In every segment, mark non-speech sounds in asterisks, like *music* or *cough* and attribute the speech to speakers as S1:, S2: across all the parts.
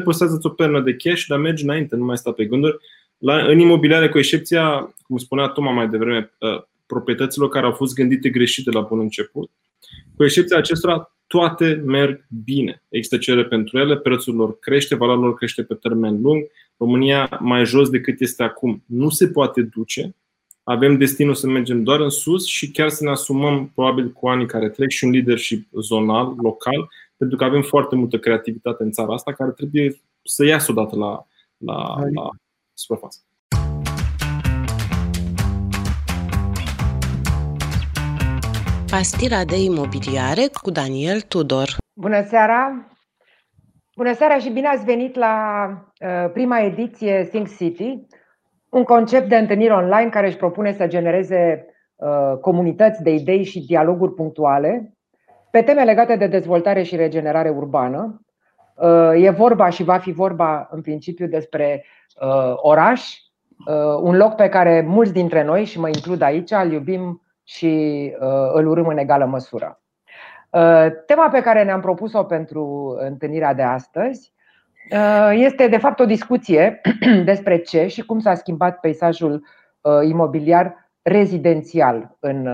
S1: păstrează o pernă de cash, dar mergi înainte, nu mai sta pe gânduri. La, în imobiliare, cu excepția, cum spunea Toma mai devreme, uh, proprietăților care au fost gândite greșite la bun început, cu excepția acestora, toate merg bine. Există cerere pentru ele, prețul lor crește, valoarea lor crește pe termen lung. România mai jos decât este acum nu se poate duce. Avem destinul să mergem doar în sus și chiar să ne asumăm, probabil cu anii care trec, și un leadership zonal, local, pentru că avem foarte multă creativitate în țara asta care trebuie să iasă odată la, la, la suprafață.
S2: Pastila de imobiliare cu Daniel Tudor.
S3: Bună seara! Bună seara și bine ați venit la uh, prima ediție Think City, un concept de întâlnire online care își propune să genereze uh, comunități de idei și dialoguri punctuale pe teme legate de dezvoltare și regenerare urbană. Uh, e vorba și va fi vorba în principiu despre oraș, un loc pe care mulți dintre noi, și mă includ aici, îl iubim și uh, îl urâm în egală măsură. Uh, tema pe care ne-am propus-o pentru întâlnirea de astăzi uh, este de fapt o discuție *clears throat* despre ce și cum s-a schimbat peisajul imobiliar rezidențial în,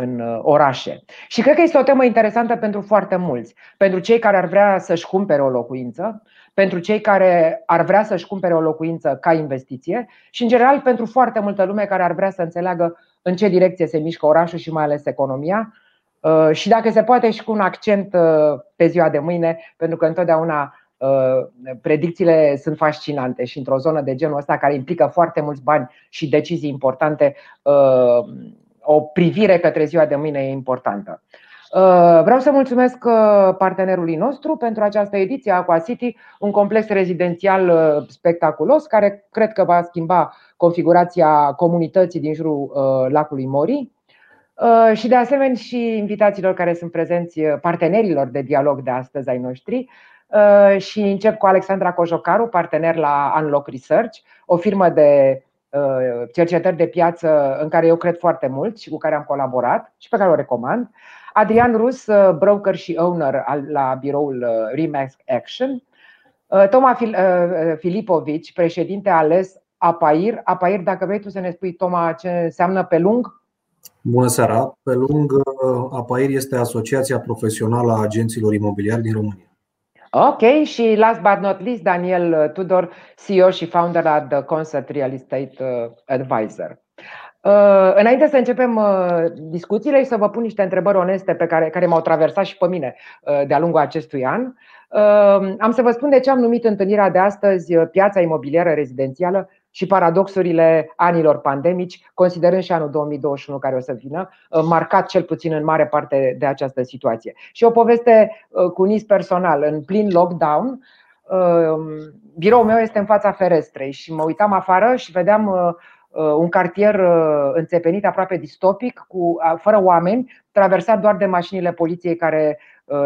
S3: în orașe. Și cred că este o temă interesantă pentru foarte mulți. Pentru cei care ar vrea să-și cumpere o locuință, pentru cei care ar vrea să-și cumpere o locuință ca investiție și, în general, pentru foarte multă lume care ar vrea să înțeleagă în ce direcție se mișcă orașul și mai ales economia uh, și dacă se poate și cu un accent uh, pe ziua de mâine, pentru că întotdeauna uh, predicțiile sunt fascinante și într-o zonă de genul ăsta care implică foarte mulți bani și decizii importante, o privire către ziua de mâine e importantă. Vreau să mulțumesc partenerului nostru pentru această ediție Aqua City, un complex rezidențial spectaculos care cred că va schimba configurația comunității din jurul uh, lacului Mori uh, și de asemenea și invitațiilor care sunt prezenți, uh, partenerilor de dialog de astăzi ai noștri. Și încep cu Alexandra Cojocaru, partener la Unlock Research, o firmă de cercetări de piață în care eu cred foarte mult și cu care am colaborat și pe care o recomand. Adrian Rus, broker și owner la biroul Remax Action. Toma Filipovici, președinte ales APAIR. APAIR, dacă vrei tu să ne spui, Toma, ce înseamnă pe lung?
S4: Bună seara! Pe lung, uh, APAIR este Asociația Profesională a Agenților Imobiliari din România.
S3: Ok, și last but not least, Daniel Tudor, CEO și founder at The Concert Real Estate uh, Advisor. Uh, înainte să începem discuțiile și să vă pun niște întrebări oneste pe care, care m-au traversat și pe mine de-a lungul acestui an, am să vă spun de ce am numit întâlnirea de astăzi Piața imobiliară rezidențială și paradoxurile anilor pandemici, considerând și anul 2021 care o să vină, uh, marcat cel puțin în mare parte de această situație. Și o poveste uh, cu nis personal. În plin lockdown, uh, biroul meu este în fața ferestrei și mă uitam afară și vedeam un cartier înțepenit aproape distopic, cu, fără oameni, traversat doar de mașinile poliției care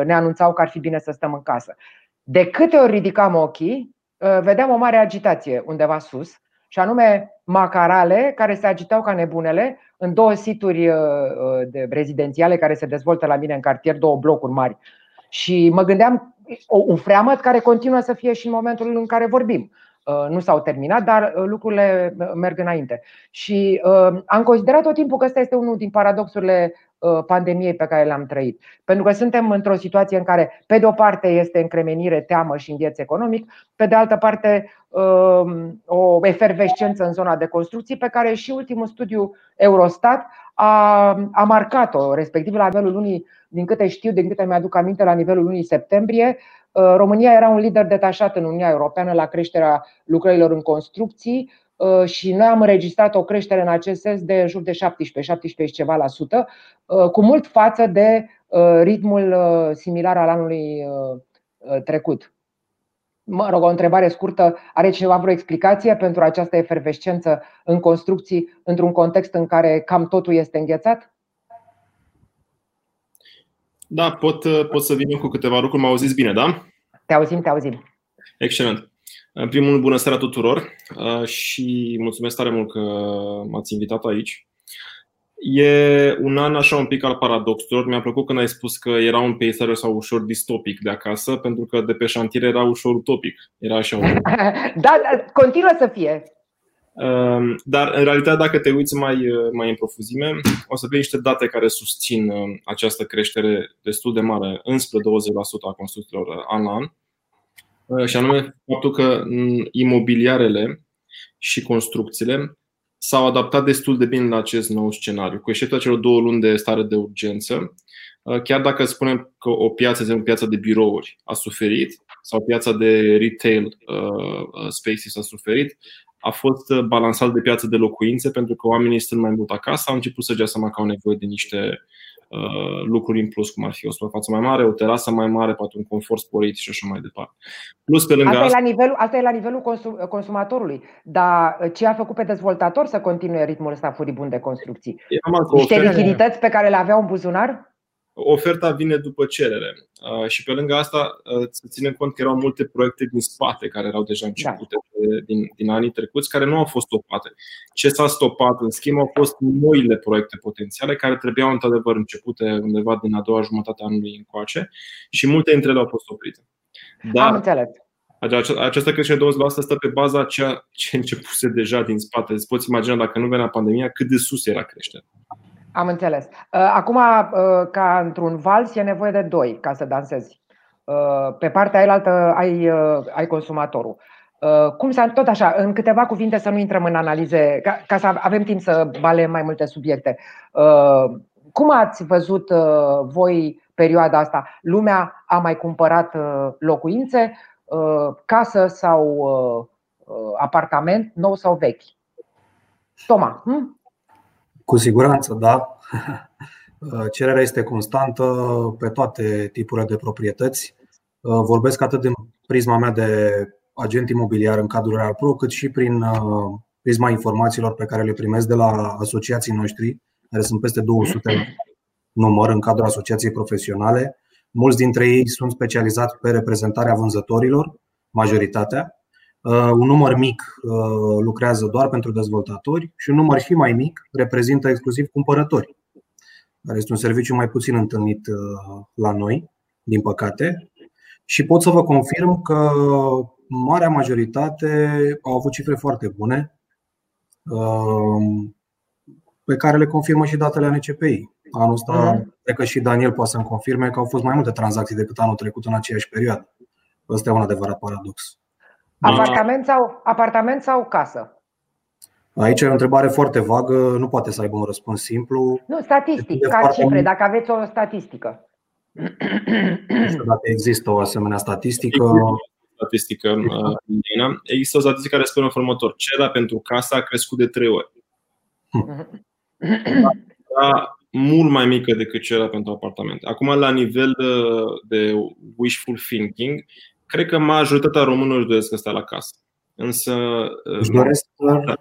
S3: ne anunțau că ar fi bine să stăm în casă. De câte ori ridicam ochii, vedeam o mare agitație undeva sus și anume macarale care se agitau ca nebunele în două situri uh, uh, de rezidențiale care se dezvoltă la mine în cartier, două blocuri mari. Și mă gândeam, un freamăt care continuă să fie și în momentul în care vorbim. Uh, nu s-au terminat, dar lucrurile merg înainte. Și am considerat tot timpul că ăsta este unul din paradoxurile Uh, pandemiei pe care le-am trăit. Pentru că suntem într-o situație în care, pe de o parte, este încremenire, teamă și îngheț economic, pe de altă parte, um, o efervescență în zona de construcții, pe care și ultimul studiu Eurostat a, a marcat-o, respectiv la nivelul lunii, din câte știu, din câte mi-aduc aminte, la nivelul lunii septembrie, uh, România era un lider detașat în Uniunea Europeană la creșterea lucrărilor în construcții, Uh, și noi am înregistrat o creștere în acest sens de în jur de 17, 17 și ceva la sută, uh, cu mult față de uh, ritmul similar al anului trecut. Mă rog, o întrebare scurtă. Are cineva vreo explicație pentru această efervescență în construcții într-un context în care cam totul este înghețat?
S1: Da, pot, pot să vin cu câteva lucruri. Mă auziți bine, da?
S3: Te auzim, te auzim.
S1: Excelent. În primul rând, bună seara tuturor uh, și mulțumesc tare mult că m-ați invitat aici. E un an așa un pic al paradoxurilor. Mi-a plăcut când ai spus că era un peisaj sau ușor distopic de acasă, pentru că de pe șantier era ușor utopic. Era așa un... *laughs*
S3: da, continuă să fie.
S1: Ehm, dar, în realitate, dacă te uiți mai, mai în profuzime, o să vezi niște date care susțin ehm, această creștere destul de mare, înspre 20% a construcțiilor an la an. Ehm, și anume faptul că imobiliarele și construcțiile s-au adaptat destul de bine la acest nou scenariu, cu excepția celor două luni de stare de urgență. Chiar dacă spunem că o piață, de exemplu, piața de birouri a suferit sau piața de retail spaces a suferit, a fost uh, balansat de piață de locuințe pentru că oamenii stând mai mult acasă au început să-și dea seama că au nevoie de niște uh, lucruri în plus, cum ar fi o suprafață mai mare, o terasă mai mare, poate un confort sporit și așa mai departe.
S3: Plus, pe lângă asta, asta, e la nivelul, asta e la nivelul consum, consumatorului. Dar uh, ce a făcut pe dezvoltator să continue ritmul ăsta furibund de construcții? Niște lichidități pe care le aveau în buzunar?
S1: Oferta vine după cerere. Și pe lângă asta, să ținem cont că erau multe proiecte din spate care erau deja începute da. din, din anii trecuți, care nu au fost stopate. Ce s-a stopat, în schimb, au fost noile proiecte potențiale care trebuiau într-adevăr începute undeva din a doua jumătate a anului încoace și multe dintre ele au fost oprite.
S3: Dar Am înțeles.
S1: Această creștere de 20% stă pe baza ceea ce începuse deja din spate. Îți poți imagina dacă nu venea pandemia cât de sus era creșterea.
S3: Am înțeles. Uh, acum, uh, ca într-un vals, e nevoie de doi ca să dansezi. Uh, pe partea ailaltă ai, ai consumatorul. Cum să, tot așa, în câteva cuvinte să nu intrăm în analize, ca, ca să avem timp să balem mai multe subiecte. Cum ați văzut voi perioada asta? Lumea a mai cumpărat locuințe, casă sau apartament, nou sau vechi? Toma, hm?
S4: Cu siguranță, da. *laughs* Cererea este constantă pe toate tipurile de proprietăți. Vorbesc atât din prisma mea de agent imobiliar în cadrul Real Pro, cât și prin uh, prisma informațiilor pe care le primesc de la asociații noștri, care sunt peste 200 număr în cadrul asociației profesionale. Mulți dintre ei sunt specializați pe reprezentarea vânzătorilor, majoritatea, Uh, un număr mic uh, lucrează doar pentru dezvoltatori și un număr și mai mic reprezintă exclusiv cumpărători, care este un serviciu mai puțin întâlnit uh, la noi, din păcate. Și pot să vă confirm că marea majoritate au avut cifre foarte bune, pe care le confirmă și datele ANCPI. Anul ăsta, mhm. cred că și Daniel poate să-mi confirme că au fost mai multe tranzacții decât anul trecut în aceeași perioadă. Ăsta e un adevărat paradox.
S3: Apartament sau, apartament sau casă?
S4: Aici e o întrebare foarte vagă, nu poate să aibă un răspuns simplu.
S3: Nu, statistic, ca cifre, dacă aveți o statistică.
S4: Nu știu dacă există o asemenea statistică.
S1: Statistică în uh, Există o statistică care spune în următor. Cererea pentru casă a crescut de trei ori. Da, mult mai mică decât cererea pentru apartament. Acum, la nivel de wishful thinking, Cred că majoritatea românilor își doresc să stea la casă. Însă.
S4: Își doresc
S1: da,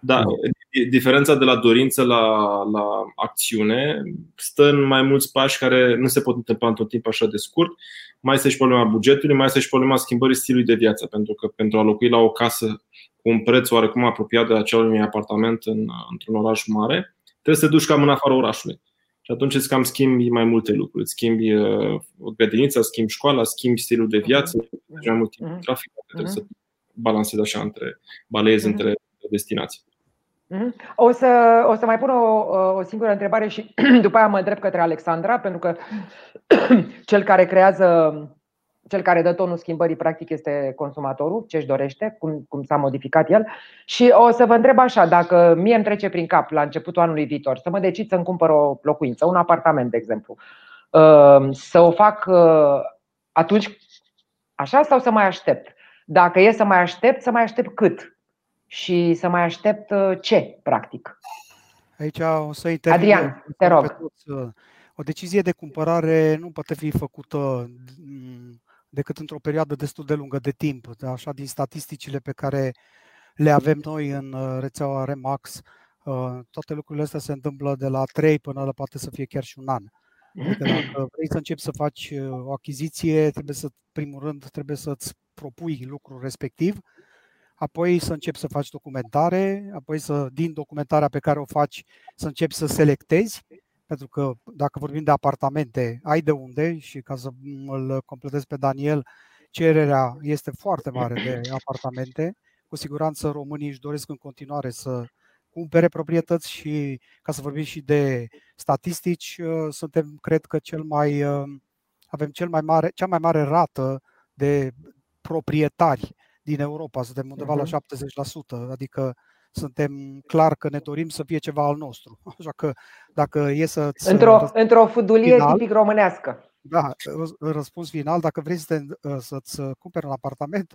S1: da, diferența de la dorință la, la acțiune stă în mai mulți pași care nu se pot întâmpla într-un timp așa de scurt. Mai este și problema bugetului, mai este și problema schimbării stilului de viață, pentru că pentru a locui la o casă cu un preț oarecum apropiat de acel unui apartament în, într-un oraș mare, trebuie să te duci cam în afara orașului. Și atunci îți cam schimbi mai multe lucruri. Îți schimbi uh, grădinița, schimbi școala, schimbi stilul de viață, mm-hmm. mai mult timp mm-hmm. trafic, mm-hmm. trebuie să balancezi așa între, balezi mm-hmm. între destinații.
S3: Mm-hmm. O să, o să mai pun o, o singură întrebare și *clears throat* după aia mă îndrept către Alexandra, pentru că *clears throat* cel care creează cel care dă tonul schimbării, practic, este consumatorul, ce își dorește, cum, cum s-a modificat el. Și o să vă întreb așa, dacă mie îmi trece prin cap la începutul anului viitor să mă decid să-mi cumpăr o locuință, un apartament, de exemplu, uh, să o fac uh, atunci așa sau să mai aștept? Dacă e să mai aștept, să mai aștept cât? Și să mai aștept uh, ce, practic?
S5: Aici o să intervin.
S3: Adrian, te rog.
S5: O decizie de cumpărare nu poate fi făcută mm, decât într-o perioadă destul de lungă de timp. Așa, din statisticile pe care le avem noi în uh, rețeaua Remax, uh, toate lucrurile astea se întâmplă de la 3 până la poate să fie chiar și un an. Adică dacă *clears throat* vrei să începi să faci uh, o achiziție, trebuie să, primul rând, trebuie să-ți propui lucrul respectiv. apoi să începi să faci documentare, apoi să, din documentarea pe care o faci, să începi să selectezi, pentru că dacă vorbim de apartamente, ai de unde și ca să îl completez pe Daniel, cererea este foarte mare de apartamente. Cu siguranță românii își doresc în continuare să cumpere proprietăți și ca să vorbim și de statistici, uh, suntem, cred că, cel mai, uh, avem cel mai mare, cea mai mare rată de proprietari din Europa. Suntem undeva uh-huh. la 70%, mhm. adică suntem clar că ne dorim să fie ceva al nostru. *laughs* Așa că dacă e să
S3: Într-o, într-o fudulie final, tipic românească.
S5: Da, răspuns final, dacă vrei să te, să-ți cumperi un apartament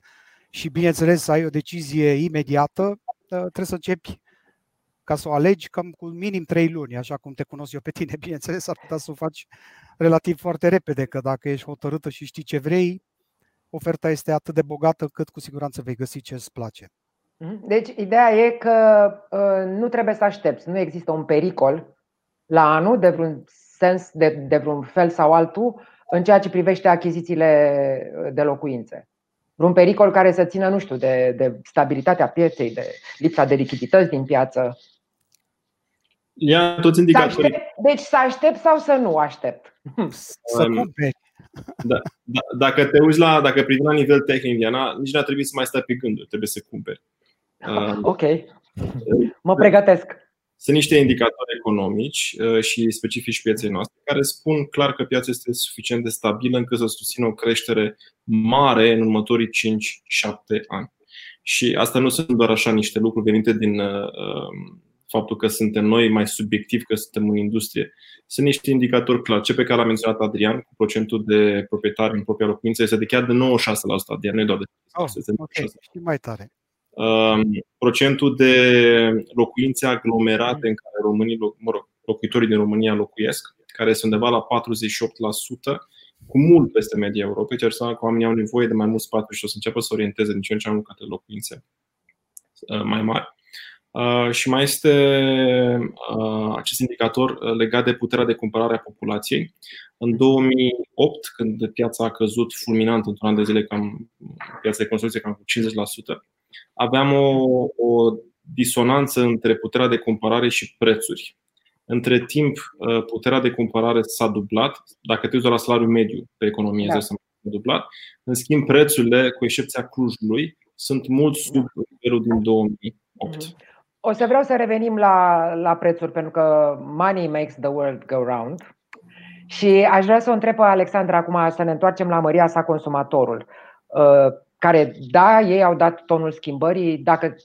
S5: și bineînțeles să ai o decizie imediată, trebuie să începi ca să o alegi cam cu minim 3 luni, așa cum te cunosc eu pe tine. *laughs* Bineînțeles, ar putea să o faci relativ foarte repede, că dacă ești hotărâtă și știi ce vrei, oferta este atât de bogată cât cu siguranță vei găsi ce îți place.
S3: Mhm. Deci, ideea e că uh, nu trebuie să aștepți. Nu există un pericol la anul, de vreun sens, de, de vreun fel sau altul, în ceea ce privește achizițiile de locuințe. Vreun pericol care să țină, nu știu, de, de stabilitatea pieței, de lipsa de lichidități din piață.
S1: Ia toți indicatorii.
S3: Deci să aștept sau să nu aștept?
S5: Să cumperi.
S1: Da, da, dacă te uiți la, dacă privim la nivel tehnic, Diana, nici nu ar trebui să mai stai pe gânduri, trebuie să cumperi.
S3: Uh, ok. Mă pregătesc.
S1: Sunt niște indicatori economici uh, și specifici pieței noastre care spun clar că piața este suficient de stabilă încât să susțină o creștere mare în următorii 5-7 ani. Și asta nu sunt doar așa niște lucruri venite din uh, um, faptul că suntem noi mai subiectiv, că suntem în industrie. Sunt niște indicatori clari. Ce pe care l-a menționat Adrian, cu procentul de proprietari în propria locuință, este de chiar de 96%. Adrian, nu e doar de
S5: oh, este okay. Și mai tare.
S1: Um, procentul de locuințe aglomerate în care românii, mă rog, locuitorii din România locuiesc, care este undeva la 48%, cu mult peste media Europei, ceea ce înseamnă că oamenii au nevoie de mai mult spațiu și o să înceapă să orienteze din ce în ce mai mult către locuințe uh, mai mari. Uh, și mai este uh, acest indicator uh, legat de puterea de cumpărare a populației. În 2008, când piața a căzut fulminant într-un an de zile, cam, piața de construcție cam cu 50%, aveam o, o disonanță între puterea de cumpărare și prețuri. Între timp, puterea de cumpărare s-a dublat. Dacă te uiți la salariul mediu pe economie, da. s-a dublat. În schimb, prețurile, cu excepția Clujului, sunt mult sub nivelul din 2008.
S3: O să vreau să revenim la, la prețuri, pentru că money makes the world go round. Și aș vrea să o întreb pe Alexandra acum să ne întoarcem la măria sa consumatorul, uh, care, da, ei au dat tonul schimbării. Dacă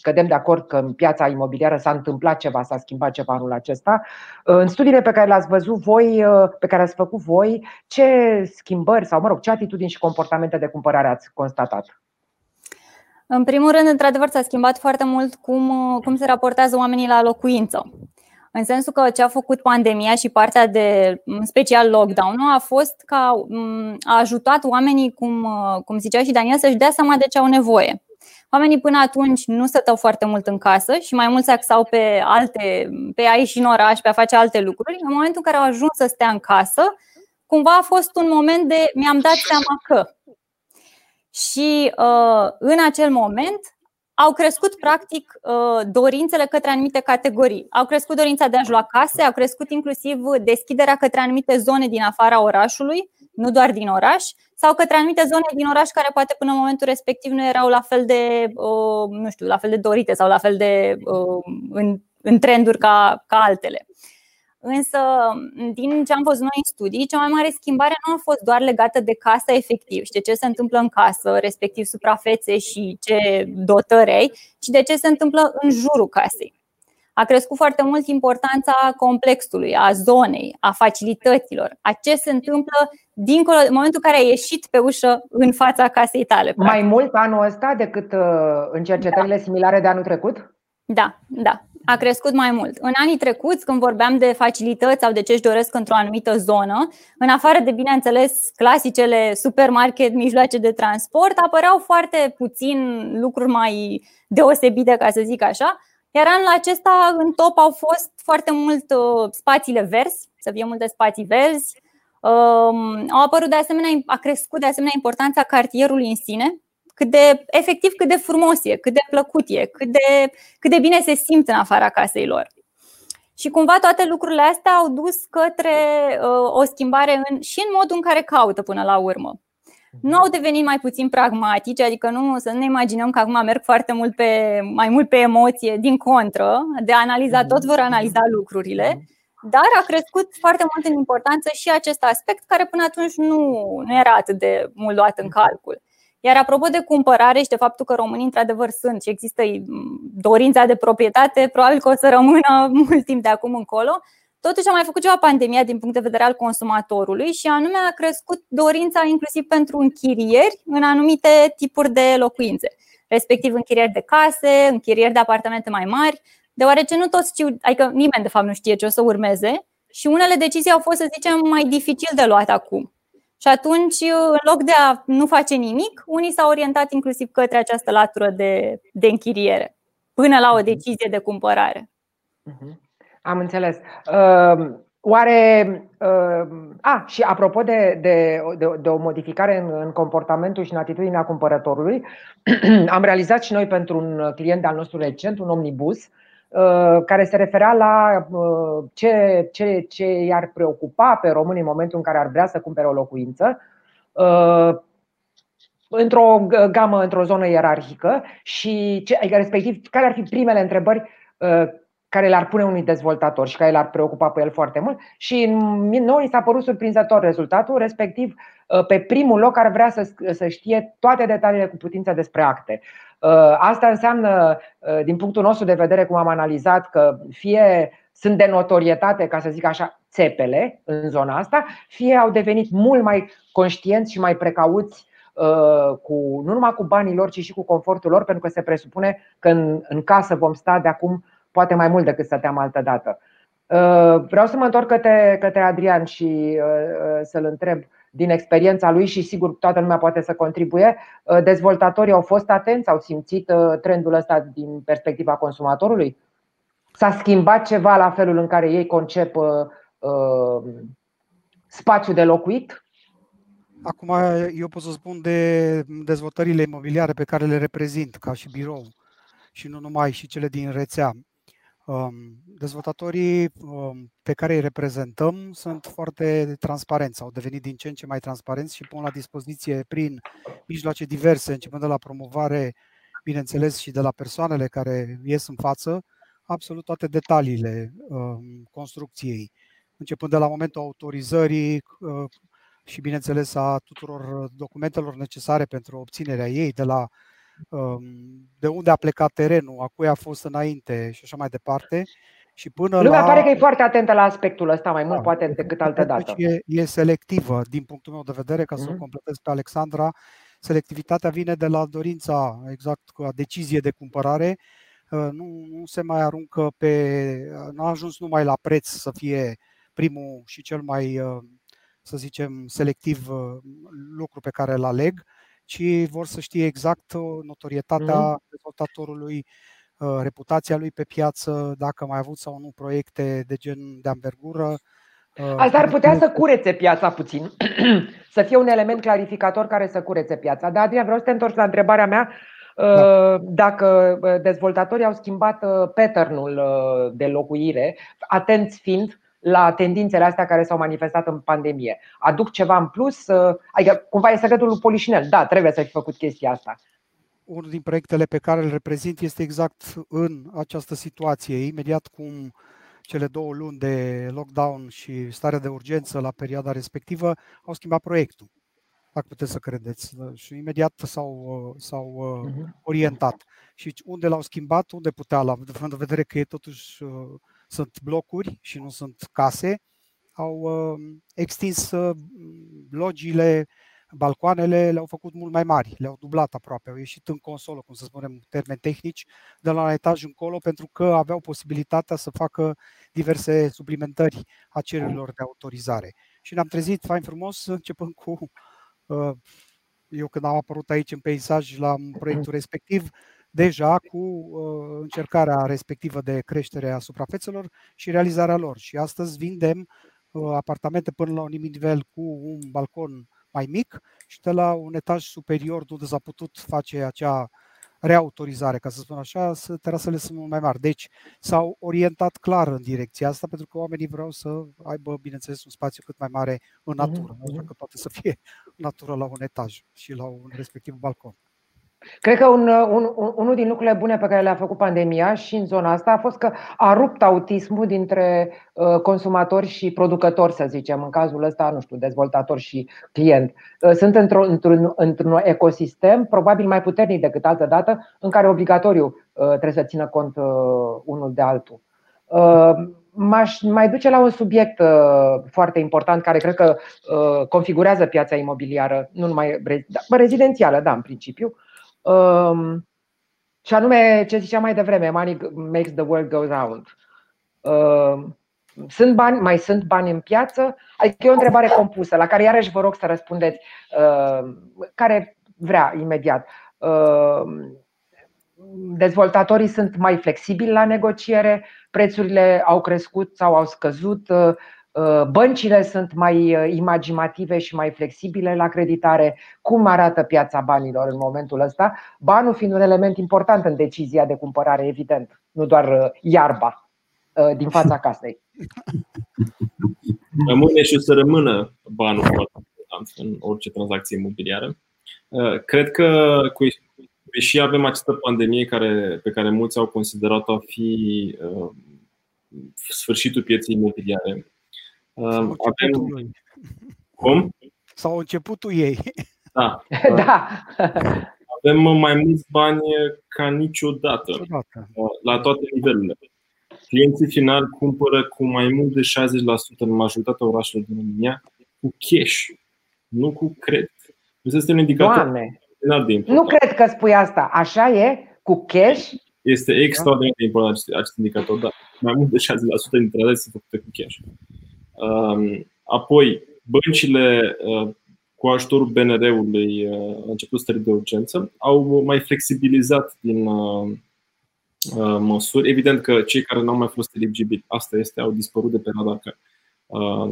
S3: cădem de acord că în piața imobiliară s-a întâmplat ceva, s-a schimbat ceva anul acesta, uh, în studiile pe care le-ați văzut voi, uh, pe care ați făcut voi, ce schimbări sau, mă rog, ce atitudini și comportamente de cumpărare ați constatat?
S6: În primul rând, într-adevăr, s-a schimbat foarte mult cum, cum se raportează oamenii la locuință. În sensul că ce a făcut pandemia și partea de, în special lockdown a fost că a ajutat oamenii, cum, cum zicea și Daniel, să-și dea seama de ce au nevoie. Oamenii până atunci nu stăteau foarte mult în casă și mai mult se axau pe alte, pe a ieși în oraș, pe a face alte lucruri. În momentul în care au ajuns să stea în casă, cumva a fost un moment de mi-am dat seama că și uh, în acel moment au crescut practic uh, dorințele către anumite categorii. Au crescut dorința de a-și lua case, au crescut inclusiv deschiderea către anumite zone din afara orașului, nu doar din oraș, sau către anumite zone din oraș care poate până în momentul respectiv nu erau la fel de, uh, nu știu, la fel de dorite sau la fel de în, în trenduri ca, ca altele. Însă, din ce am văzut noi în studii, cea mai mare schimbare nu a fost doar legată de casa efectiv și de ce se întâmplă în casă, respectiv suprafețe și ce dotări ai, ci de ce se întâmplă în jurul casei. A crescut foarte mult importanța complexului, a zonei, a facilităților, a ce se întâmplă dincolo, în momentul în care ai ieșit pe ușă în fața casei tale.
S3: Mai mult anul ăsta decât uh, în cercetările da. similare de anul trecut?
S6: Da, da a crescut mai mult. În anii trecuți, când vorbeam de facilități sau de ce își doresc într-o anumită zonă, în afară de, bineînțeles, clasicele supermarket, mijloace de transport, apăreau foarte puțin lucruri mai deosebite, ca să zic așa, iar anul acesta în top au fost foarte mult uh, spațiile verzi, să fie multe spații verzi. Um, au apărut de asemenea, a crescut de asemenea importanța cartierului în sine, cât de efectiv, cât de frumos e, cât de plăcut e, cât de, cât de bine se simt în afara casei lor. Și cumva toate lucrurile astea au dus către uh, o schimbare în, și în modul în care caută până la urmă. Nu au devenit mai puțin pragmatici, adică nu să nu ne imaginăm că acum merg foarte mult pe, mai mult pe emoție, din contră, de a analiza, tot vor analiza lucrurile, dar a crescut foarte mult în importanță și acest aspect care până atunci nu, nu era atât de mult luat în calcul. Iar apropo de cumpărare și de faptul că românii într-adevăr sunt și există dorința de proprietate, probabil că o să rămână *laughs* mult timp de acum încolo. Totuși a mai făcut ceva pandemia din punct de vedere al consumatorului și anume a crescut dorința inclusiv pentru închirieri în anumite tipuri de locuințe, respectiv închirieri de case, închirieri de apartamente mai mari, deoarece nu toți știu, adică nimeni de fapt nu știe ce o să urmeze și unele decizii au fost, să zicem, mai dificil de luat acum. Și atunci, în loc de a nu face nimic, unii s-au orientat inclusiv către această latură de, de închiriere, până la o mhm. decizie de cumpărare.
S3: Mhm. Am înțeles. Uh, oare. Uh, a, și apropo de, de, de, de o modificare în, în comportamentul și în atitudinea cumpărătorului, *clears throat* am realizat și noi pentru un client al nostru recent, un omnibus, uh, Uh, care se referea la uh, ce, ce, ce i-ar preocupa pe români în momentul în care ar vrea să cumpere o locuință uh, într-o gamă, într-o zonă ierarhică și ce, adică respectiv care ar fi primele întrebări care le-ar pune unui dezvoltator și care le-ar preocupa pe el foarte mult și noi s-a părut surprinzător rezultatul, respectiv pe primul loc ar vrea să, să știe toate detaliile cu putință despre acte. Uh, asta înseamnă, uh, din punctul nostru de vedere, cum am analizat, că fie sunt de notorietate, ca să zic așa, țepele în zona asta, fie au devenit mult mai conștienți și mai precauți uh, cu, nu numai cu banii lor, ci și cu confortul lor, pentru că se presupune că în, în casă vom sta de acum poate mai mult decât stăteam altă dată. Vreau să mă întorc către, către Adrian și să-l întreb din experiența lui și sigur toată lumea poate să contribuie. Uh, dezvoltatorii au fost atenți, au simțit uh, trendul ăsta din perspectiva consumatorului? S-a schimbat ceva la felul în care ei concep uh, uh, spațiul de locuit?
S5: Acum eu pot să spun de dezvoltările imobiliare pe care le reprezint ca și birou și nu numai și cele din rețea. Um, dezvoltatorii um, pe care îi reprezentăm sunt foarte transparenți, au devenit din ce în ce mai transparenți și pun la dispoziție prin mijloace diverse, începând de la promovare, bineînțeles, și de la persoanele care ies în față, absolut toate detaliile um, construcției, începând de la momentul autorizării uh, și, bineînțeles, a tuturor documentelor necesare pentru obținerea ei, de la Um, de unde a plecat terenul, a cui a fost înainte și așa mai departe. Și până
S3: Lumea
S5: la...
S3: pare că e foarte atentă la aspectul ăsta mai mult, da, poate, decât altă dată.
S5: E, e selectivă, din punctul meu de vedere, ca să mm-hmm. o mhm. completez pe Alexandra. Selectivitatea vine de la dorința, exact, cu a decizie de cumpărare. Uh, nu, nu se mai aruncă pe. Nu a ajuns numai la preț să fie primul și cel mai, uh, să zicem, selectiv uh, lucru pe care îl aleg, ci vor să știe exact uh, notorietatea mm-hmm. dezvoltatorului, uh, reputația lui pe piață, dacă mai a avut sau nu proiecte de gen de anvergură.
S3: Uh, Asta ar putea să curețe piața puțin, *clears throat* să fie un element clarificator care să curețe piața. Dar, Adrian, vreau să te întorci la întrebarea mea. Da. Dacă dezvoltatorii au schimbat patternul de locuire, atenți fiind la tendințele astea care s-au manifestat în pandemie. Aduc ceva în plus? Uh, adică cumva e secretul lui Polișinel. Da, trebuie să fi făcut chestia asta.
S5: Unul din proiectele pe care îl reprezint este exact în această situație. Imediat cum cele două luni de lockdown și stare de urgență la perioada respectivă au schimbat proiectul, dacă puteți să credeți. Și imediat s-au, s-au uh-huh. orientat. Și unde l-au schimbat, unde putea, la în vedere că e totuși uh, sunt blocuri și nu sunt case, au uh, extins uh, logiile, balcoanele le-au făcut mult mai mari, le-au dublat aproape, au ieșit în consolă, cum să spunem, termeni tehnici, de la un etaj încolo, pentru că aveau posibilitatea să facă diverse suplimentări a cererilor de autorizare. Și ne-am trezit fain frumos, începând cu uh, eu când am apărut aici în peisaj la proiectul respectiv, deja cu uh, încercarea respectivă de creștere a suprafețelor și realizarea lor. Și astăzi vindem uh, apartamente până la un nivel cu un balcon mai mic și de la un etaj superior unde s-a putut face acea reautorizare, ca să spun așa, terasele sunt mult mai mari. Deci s-au orientat clar în direcția asta pentru că oamenii vreau să aibă, bineînțeles, un spațiu cât mai mare în mhm, natură, mm-hmm. așa că poate să fie natură la un etaj și la un respectiv balcon.
S3: Cred că un, un, un, unul din lucrurile bune pe care le-a făcut pandemia și în zona asta a fost că a rupt autismul dintre uh, consumatori și producători, să zicem, în cazul ăsta, nu știu, dezvoltator și client. Uh, sunt într-un, într-un, într-un ecosistem probabil mai puternic decât altă dată, în care obligatoriu uh, trebuie să țină cont uh, unul de altul. Uh, M-aș mai duce la un subiect uh, foarte important care cred că uh, configurează piața imobiliară, nu numai da, rezidențială, da, în principiu, Um, și anume, ce ziceam mai devreme, money makes the world go round. Um, sunt bani, mai sunt bani în piață? Adică e o întrebare compusă, la care iarăși vă rog să răspundeți, uh, care vrea imediat. Uh, dezvoltatorii sunt mai flexibili la negociere, prețurile au crescut sau au scăzut, uh, Uh, băncile sunt mai uh, imaginative și mai flexibile la creditare. Cum arată piața banilor în momentul ăsta? Banul fiind un element important în decizia de cumpărare, evident, nu doar uh, iarba din fața casei. *laughs*
S1: Rămâne și o să rămână banul foarte important în orice tranzacție imobiliară. Cred că cu și avem această pandemie care, pe care mulți au considerat-o a fi sfârșitul pieței imobiliare
S5: sau avem...
S1: Cum?
S5: Sau începutul ei.
S1: Da. *laughs*
S3: da.
S1: Avem mai mulți bani ca niciodată, niciodată. la toate nivelurile. Clienții finali cumpără cu mai mult de 60% în majoritatea orașelor din România cu cash, nu cu credit. Este un indicator
S3: Doamne, nu cred că spui asta. Așa e? Cu cash?
S1: Este extraordinar de important acest indicator, da. Mai mult de 60% dintre ele sunt făcute cu cash. Um, apoi, băncile, uh, cu ajutorul BNR-ului, uh, a început stări de urgență, au mai flexibilizat din uh, măsuri. Evident că cei care nu au mai fost eligibili, asta este, au dispărut de pe radar că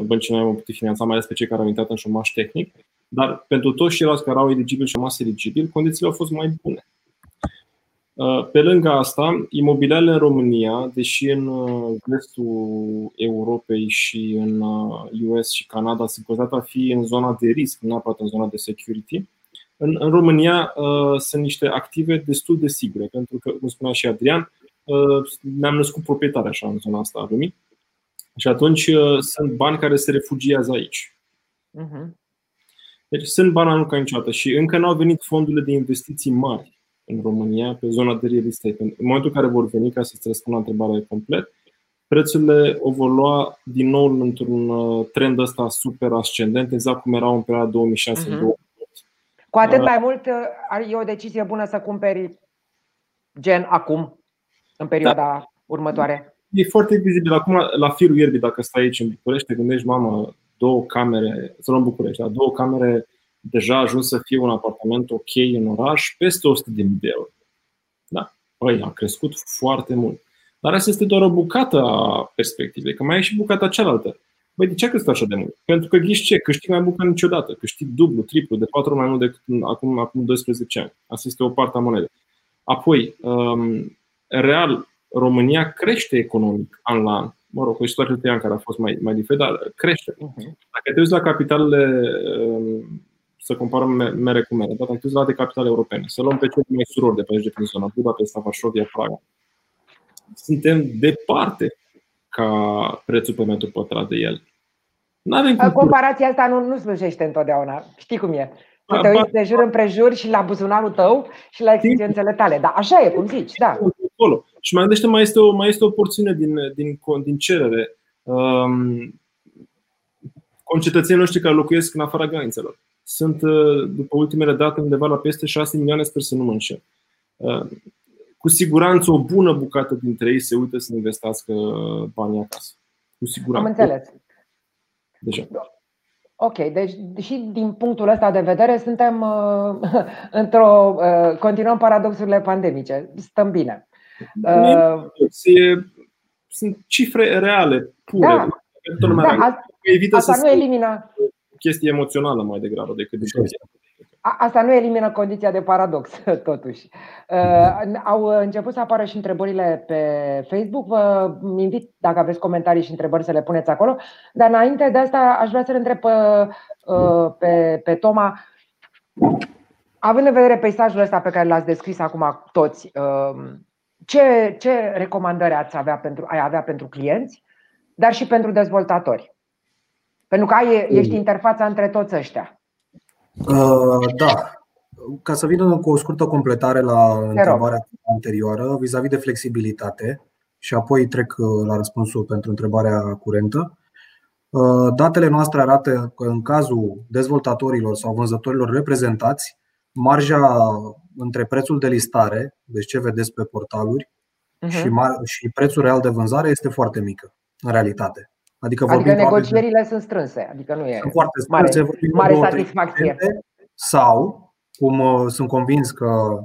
S1: băncile nu au putut finanța, mai ales pe cei care au intrat în șomaș tehnic. Dar pentru toți ceilalți care au eligibili și au rămas eligibili, condițiile au fost mai bune. Uh, pe lângă asta, imobiliarele în România, deși în uh, vestul Europei și în US uh, și Canada se consideră a fi în zona de risc, nu neapărat în zona de security, în, în România uh, sunt niște active destul de sigure, pentru că, cum spunea și Adrian, uh, ne-am născut proprietari așa în zona asta a lumii și atunci uh, sunt bani care se refugiază aici. Uh-huh. Deci sunt bani nu ca niciodată și încă nu au venit fondurile de investiții mari în România pe zona de real estate. În momentul în care vor veni, ca să-ți răspund la întrebarea complet, prețurile o vor lua din nou într-un uh, trend ăsta super ascendent, exact cum erau în perioada 2006 uh-huh. Mhm.
S3: Cu atât uh, mai mult uh, e o decizie bună să cumperi gen acum, în perioada da. următoare.
S1: E foarte vizibil. Acum, la firul ierbii, dacă stai aici în București, te gândești, mamă, două camere, să luăm București, da? două camere deja a ajuns să fie un apartament ok în oraș peste 100 de mii de euro. Da. Păi, a crescut foarte mult. Dar asta este doar o bucată a perspectivei, că mai e și bucata cealaltă. Băi, de ce a crescut așa de mult? Pentru că ghiși ce? Câștig mai mult ca niciodată. Câștig dublu, triplu, de patru ori mai mult decât acum, acum 12 ani. Asta este o parte a monedei. Apoi, um, real, România crește economic an la an. Mă rog, cu istoria de ani care a fost mai, mai diferit, dar crește. Mhm. Dacă te uiți la capitalele um, să comparăm mere cu mere, dar dacă la de capitale europene, să luăm pe cele mai surori de pe aici din zona Budapesta, Varsovia, Praga. Suntem departe ca prețul pe metru pătrat de el.
S3: N-avem Comparația asta nu, nu slujește întotdeauna. Știi cum e. Să te uiți de jur împrejur și la buzunarul tău și la exigențele tale. Da, așa e, cum zici, da.
S1: Acolo. Și mai gândește, mai este o, mai este o porțiune din, din, din cerere. Um, concetățenii noștri care locuiesc în afara granițelor sunt, uh, după ultimele date, undeva la peste 6 milioane, sper să nu mă înșel. Uh, cu siguranță o bună bucată dintre ei se uită să investească banii acasă. Cu siguranță.
S3: Am înțeles. Deja. Ok, deci și din punctul ăsta de vedere suntem uh, *laughs* într-o. Uh, continuăm paradoxurile pandemice. Stăm bine.
S1: Uh, sunt cifre reale, pure. Da.
S3: Da, asta, Evită asta să nu elimina
S1: chestie emoțională mai degrabă decât discuție.
S3: Asta nu elimină condiția de paradox, *laughs* totuși. Uh, au început să apară și întrebările pe Facebook. Vă invit, dacă aveți comentarii și întrebări, să le puneți acolo. Dar înainte de asta, aș vrea să-l întreb pe, uh, pe, pe Toma. Având în vedere peisajul ăsta pe care l-ați descris acum toți, uh, ce, ce recomandări ați avea pentru, ai avea pentru clienți, dar și pentru dezvoltatori? Pentru că ai, ești interfața între toți ăștia.
S4: Uh, da. Ca să vină cu o scurtă completare la întrebarea anterioară, vis-a-vis de flexibilitate, și apoi trec uh, la răspunsul pentru întrebarea curentă. Uh, datele noastre arată că în cazul dezvoltatorilor sau vânzătorilor reprezentați, marja între prețul de listare, deci ce vedeți pe portaluri, uh-huh. și, și prețul real de vânzare este foarte mică, în realitate.
S3: Adică, adică negocierile de... sunt strânse, adică nu e sunt foarte strânse, mare, mare satisfacție.
S4: Sau, cum uh, sunt convins că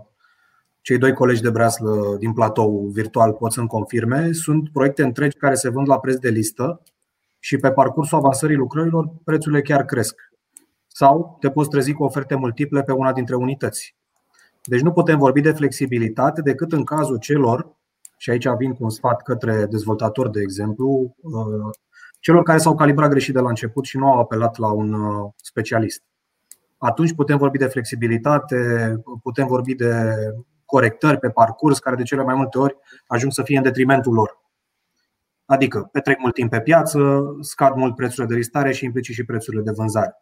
S4: cei doi colegi de breaslă din platou virtual pot să-mi confirme, sunt proiecte întregi care se vând la preț de listă și pe parcursul avansării lucrărilor prețurile chiar cresc. Sau te poți trezi cu oferte multiple pe una dintre unități. Deci nu putem vorbi de flexibilitate decât în cazul celor, și aici vin cu un sfat către dezvoltatori, de exemplu, uh, celor care s-au calibrat greșit de la început și nu au apelat la un uh, specialist. Atunci putem vorbi de flexibilitate, putem vorbi de corectări pe parcurs, care de cele mai multe ori ajung să fie în detrimentul lor. Adică petrec mult timp pe piață, scad mult prețurile de listare și implicit și prețurile de vânzare.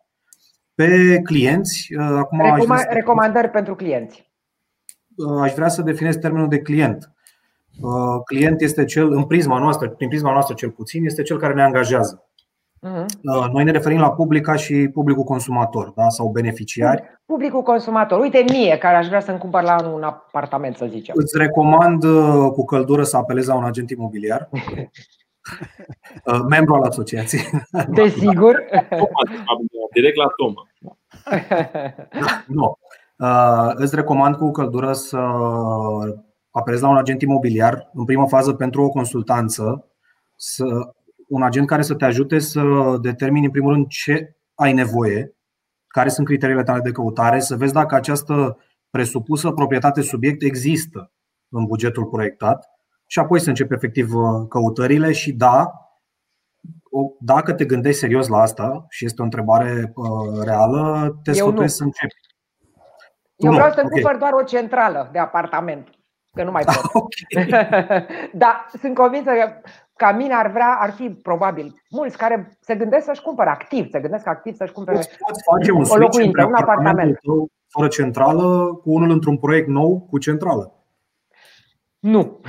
S4: Pe clienți, uh, acum
S3: Recoma- aș recomandări pentru clienți.
S4: Uh, aș vrea să definez termenul de client. Uh, client este cel, în prisma noastră, prin prisma noastră cel puțin, este cel care ne angajează. Uh-huh. Noi ne referim la public ca și publicul consumator da? sau beneficiari.
S3: Publicul consumator. Uite mie, care aș vrea să-mi cumpăr la un apartament, să zicem.
S4: Îți recomand uh, cu căldură să apelezi la un agent imobiliar. *laughs* Membru al asociației. *laughs*
S3: Desigur.
S1: Direct la Toma. *laughs*
S4: nu. Îți recomand cu căldură să apelezi la un agent imobiliar, în primă fază pentru o consultanță, să, un agent care să te ajute să determini în primul rând ce ai nevoie, care sunt criteriile tale de căutare, să vezi dacă această presupusă proprietate subiect există în bugetul proiectat și apoi să începi efectiv uh, căutările și da, dacă te gândești serios la asta și este o întrebare uh, reală, te sfătuiesc să începi.
S3: Eu vreau să okay. cumpăr doar o centrală de apartament că nu mai pot. *laughs* Okay. *laughs* Dar sunt convinsă că ca mine ar vrea, ar fi probabil mulți care se gândesc să-și cumpere activ, se gândesc activ să-și cumpere poți,
S4: poți face un o locuință, un apartament. Tău, fără centrală, cu unul într-un proiect nou cu centrală.
S3: Nu.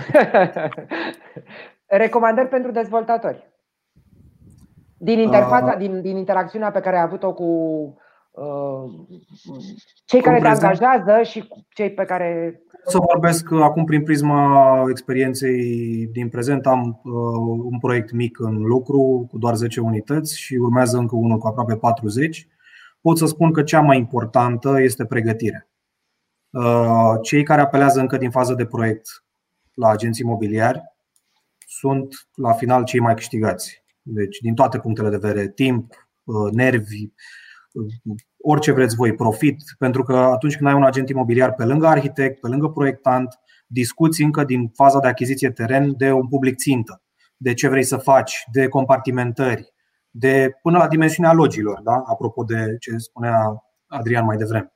S3: *laughs* Recomandări pentru dezvoltatori. Din interfața, uh, din, din interacțiunea pe care ai avut-o cu uh, cei care te angajează și cei pe care
S4: să vorbesc acum prin prisma experienței din prezent. Am uh, un proiect mic în lucru cu doar 10 unități și urmează încă unul cu aproape 40. Pot să spun că cea mai importantă este pregătirea. Uh, cei care apelează încă din fază de proiect la agenții imobiliari sunt la final cei mai câștigați. Deci, din toate punctele de vedere, timp, uh, nervi, orice vreți voi, profit, pentru că atunci când ai un agent imobiliar pe lângă arhitect, pe lângă proiectant, discuți încă din faza de achiziție teren de un public țintă, de ce vrei să faci, de compartimentări, de până la dimensiunea logilor, da? apropo de ce spunea Adrian mai devreme.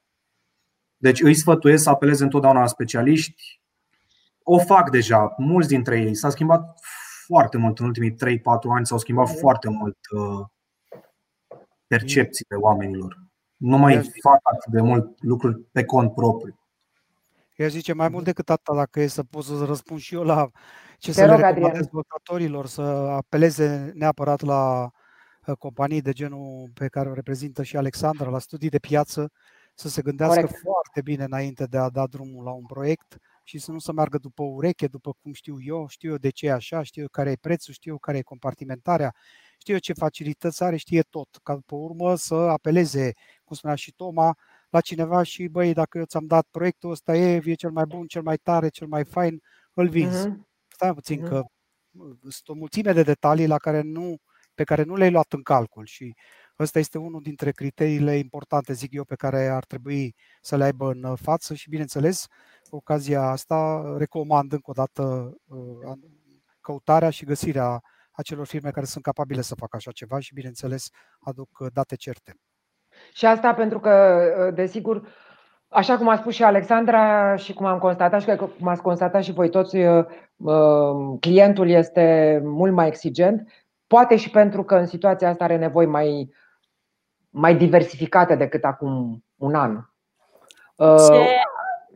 S4: Deci îi sfătuiesc să apeleze întotdeauna la specialiști. O fac deja, mulți dintre ei. S-a schimbat foarte mult în ultimii 3-4 ani, s-au schimbat foarte mult uh, percepțiile oamenilor. Nu mai fac atât de mult lucruri pe cont propriu.
S5: Eu zice mai mult decât atât, dacă e să pot să răspund și eu la ce să le recomand dezvoltatorilor să apeleze neapărat la uh, companii de genul pe care o reprezintă și Alexandra, la studii de piață, să se gândească Corect. foarte bine înainte de a da drumul la un proiect și să nu se meargă după ureche, după cum știu eu, știu eu de ce e așa, știu eu care e prețul, știu eu care e compartimentarea, știu eu ce facilități are, știe tot. Ca pe urmă să apeleze, cum spunea și Toma, la cineva și băi, dacă eu ți-am dat proiectul ăsta, e, e cel mai bun, cel mai tare, cel mai fain, îl vinzi. Uh-huh. Stai puțin uh-huh. că sunt o mulțime de detalii la care nu, pe care nu le-ai luat în calcul și Ăsta este unul dintre criteriile importante, zic eu, pe care ar trebui să le aibă în față și, bineînțeles, cu ocazia asta recomand încă o dată uh, căutarea și găsirea acelor firme care sunt capabile să facă așa ceva și, bineînțeles, aduc date certe.
S3: Și asta pentru că, desigur, Așa cum a spus și Alexandra și cum am constatat și cum ați constatat și voi toți, uh, uh, clientul este mult mai exigent, poate și pentru că în situația asta are nevoi mai, mai diversificate decât acum un an. Uh, Ce...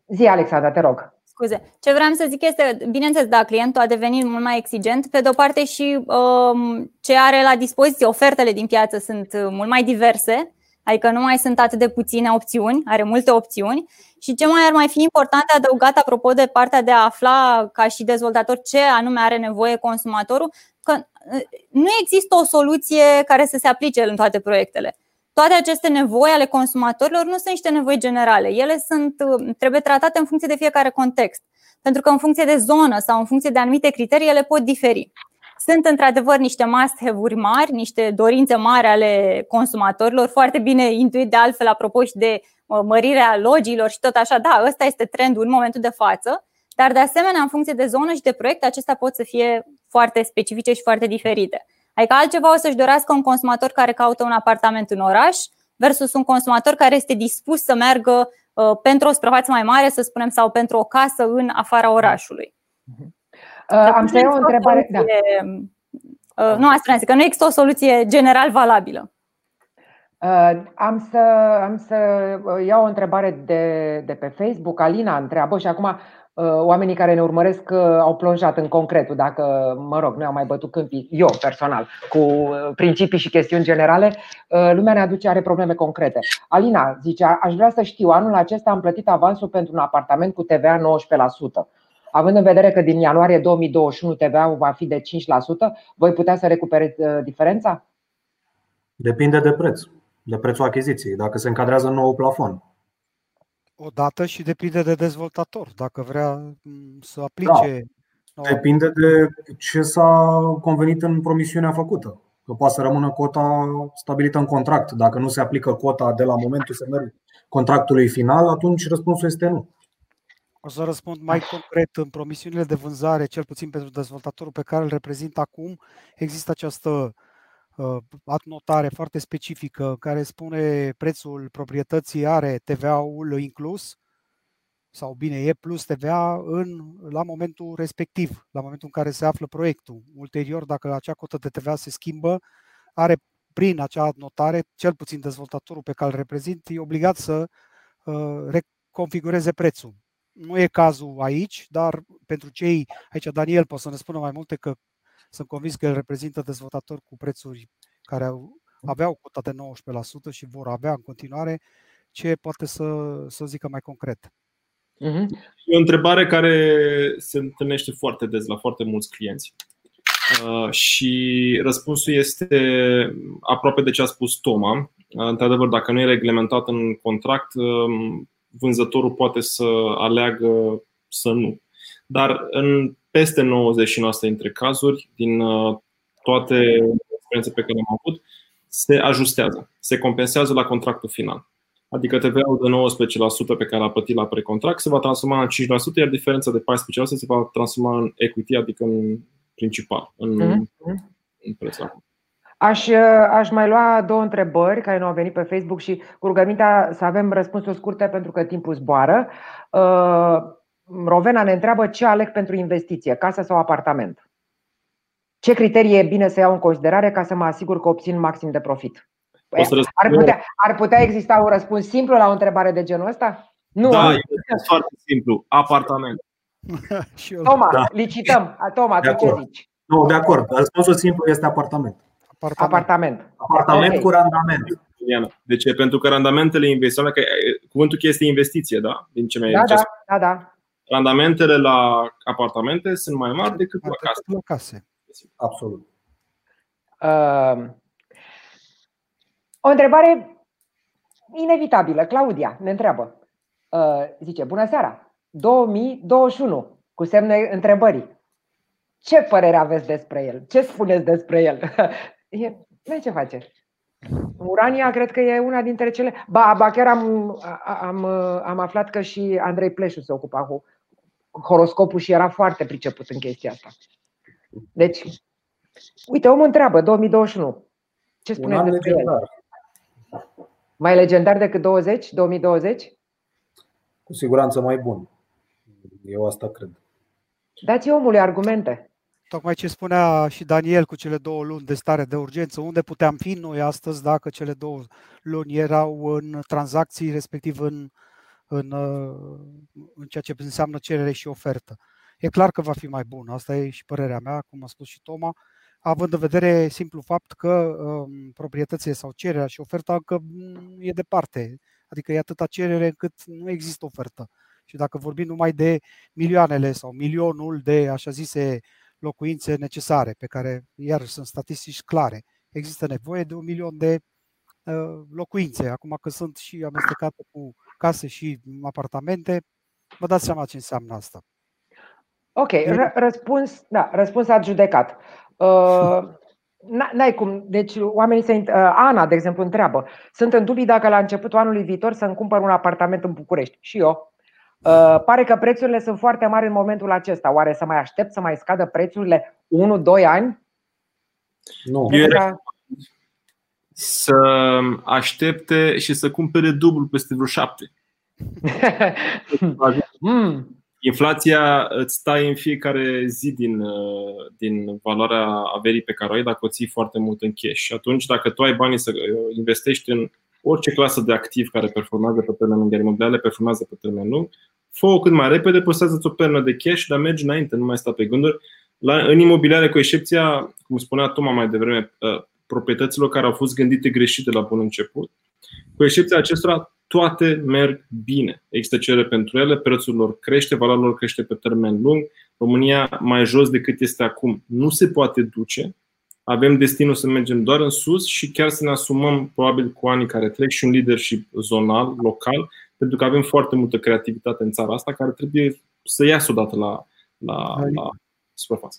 S3: Zi, Alexandra, te rog.
S6: Scuze. Ce vreau să zic este, bineînțeles, da, clientul a devenit mult mai exigent, pe de o parte și um, ce are la dispoziție, ofertele din piață sunt mult mai diverse Adică nu mai sunt atât de puține opțiuni, are multe opțiuni. Și ce mai ar mai fi important adăugat apropo de partea de a afla ca și dezvoltator ce anume are nevoie consumatorul, că uh, nu există o soluție care să se aplice în toate proiectele. Toate aceste nevoi ale consumatorilor nu sunt niște nevoi generale. Ele sunt, uh, trebuie tratate în funcție de fiecare context. Pentru că în funcție de zonă sau în funcție de anumite criterii, ele pot diferi. Sunt într-adevăr niște must-have-uri mari, niște dorințe mari ale consumatorilor, foarte bine intuit de altfel apropo și de uh, mărirea logiilor și tot așa. Da, ăsta este trendul în momentul de față, dar de asemenea, în funcție de zonă și de proiect, acestea pot să fie foarte specifice și foarte diferite. Adică altceva o să-și dorească un consumator care caută un apartament în oraș versus un consumator care este dispus să meargă uh, pentru o suprafață mai mare, să spunem, sau pentru o casă în afara orașului. Mhm.
S3: Uh, am să iau o întrebare. Da.
S6: Uh, nu, asta că nu există o soluție general valabilă.
S3: Uh, am să, am să iau o întrebare de, de pe Facebook. Alina întreabă și acum oamenii care ne urmăresc au plonjat în concretul, dacă, mă rog, nu am mai bătut câmpii, eu personal, cu principii și chestiuni generale, lumea ne aduce, are probleme concrete. Alina zice, aș vrea să știu, anul acesta am plătit avansul pentru un apartament cu TVA 19%. Având în vedere că din ianuarie 2021 TVA-ul va fi de 5%, voi putea să recuperați uh, diferența?
S4: Depinde de preț, de prețul achiziției, dacă se încadrează în nou plafon.
S5: O dată și depinde de dezvoltator, dacă vrea mm, să aplice.
S4: Da. Depinde de ce s-a convenit în promisiunea făcută. Că poate să rămână cota stabilită în contract. Dacă nu se aplică cota de la momentul semnării contractului final, atunci răspunsul este nu.
S5: O să răspund mai concret. În promisiunile de vânzare, cel puțin pentru dezvoltatorul pe care îl reprezint acum, există această uh, adnotare foarte specifică care spune prețul proprietății are TVA-ul inclus sau bine, e plus TVA în, la momentul respectiv, la momentul în care se află proiectul. Ulterior, dacă acea cotă de TVA se schimbă, are prin acea adnotare, cel puțin dezvoltatorul pe care îl reprezint, e obligat să uh, reconfigureze prețul. Nu e cazul aici, dar pentru cei, aici Daniel poate să ne spună mai multe că sunt convins că el reprezintă dezvoltatori cu prețuri care aveau cota de 19% și vor avea în continuare, ce poate să, să zică mai concret.
S1: Mhm. E o întrebare care se întâlnește foarte des la foarte mulți clienți. Uh, și răspunsul este aproape de ce a spus Toma. Uh, într-adevăr, dacă nu e reglementat în contract, um, vânzătorul poate să aleagă să nu. Dar în peste 99% dintre cazuri, din uh, toate experiențe pe care le-am avut, se ajustează, se compensează la contractul final. Adică TVA-ul de 19% pe care l-a plătit la precontract se va transforma în 5%, iar diferența de 14% se va transforma în equity, adică în principal, în, mm-hmm. în prețul.
S3: Aș, aș mai lua două întrebări care nu au venit pe Facebook și cu rugămintea să avem răspunsuri scurte pentru că timpul zboară. Uh, Rovena ne întreabă ce aleg pentru investiție, casă sau apartament. Ce criterii e bine să iau în considerare ca să mă asigur că obțin maxim de profit? Ar putea, ar putea exista un răspuns simplu la o întrebare de genul ăsta?
S1: Nu. Da, e foarte simplu. Apartament. *laughs*
S3: Toma, da. licităm. Toma, tu ce zici?
S4: Nu, de acord. Răspunsul simplu este apartament.
S3: Apartament.
S4: Apartament okay. cu randament.
S1: De ce? Pentru că randamentele investiții, că cuvântul cheie este investiție, da? Din ce
S3: mi-ai da, da, da, da.
S1: Randamentele la apartamente sunt mai mari decât la case.
S5: La case.
S4: Absolut.
S3: Uh, o întrebare inevitabilă. Claudia ne întreabă. Uh, zice, bună seara, 2021, cu semne întrebării. Ce părere aveți despre el? Ce spuneți despre el? *laughs* E, ce face? Urania cred că e una dintre cele. Ba, ba chiar am, am, am aflat că și Andrei Pleșu se ocupa cu horoscopul și era foarte priceput în chestia asta. Deci, uite, omul întreabă, 2021. Ce spune despre el? Mai legendar decât 20, 2020?
S4: Cu siguranță mai bun. Eu asta cred.
S3: Dați omului argumente.
S5: Tocmai ce spunea și Daniel cu cele două luni de stare de urgență, unde puteam fi noi astăzi dacă cele două luni erau în tranzacții, respectiv în, în, în ceea ce înseamnă cerere și ofertă. E clar că va fi mai bun, asta e și părerea mea, cum a spus și Toma, având în vedere simplu fapt că um, proprietățile sau cererea și oferta încă e departe, adică e atâta cerere încât nu există ofertă. Și dacă vorbim numai de milioanele sau milionul de așa zise locuințe necesare, pe care iar sunt statistici clare, există nevoie de un milion de uh, locuințe. Acum că sunt și amestecate cu case și apartamente, vă dați seama ce înseamnă asta.
S3: Ok, răspuns, da, răspuns adjudecat. Uh, *laughs* N-ai cum. Deci oamenii se. Uh, Ana, de exemplu, întreabă. Sunt în dubii dacă la începutul anului viitor să-mi cumpăr un apartament în București. Și eu. Uh, pare că prețurile sunt foarte mari în momentul acesta. Oare să mai aștept să mai scadă prețurile 1-2 ani?
S1: Nu. Eu să aștepte și să cumpere dublu peste vreo șapte. *laughs* mm. Inflația îți stai în fiecare zi din, uh, din valoarea averii pe care o ai dacă o ții foarte mult în cash. Și atunci, dacă tu ai banii să uh, investești în orice clasă de activ care performează pe termen lung, iar imobiliarele performează pe termen lung, fă-o cât mai repede, păstrează-ți o pernă de cash, dar mergi înainte, nu mai sta pe gânduri. La, în imobiliare, cu excepția, cum spunea Toma mai devreme, uh, proprietăților care au fost gândite greșit de la bun început, cu excepția acestora, toate merg bine. Există cerere pentru ele, prețul lor crește, valoarea lor crește pe termen lung. România mai jos decât este acum nu se poate duce. Avem destinul să mergem doar în sus și chiar să ne asumăm, probabil cu anii care trec, și un leadership zonal, local, pentru că avem foarte multă creativitate în țara asta care trebuie să iasă odată la, la, la suprafață.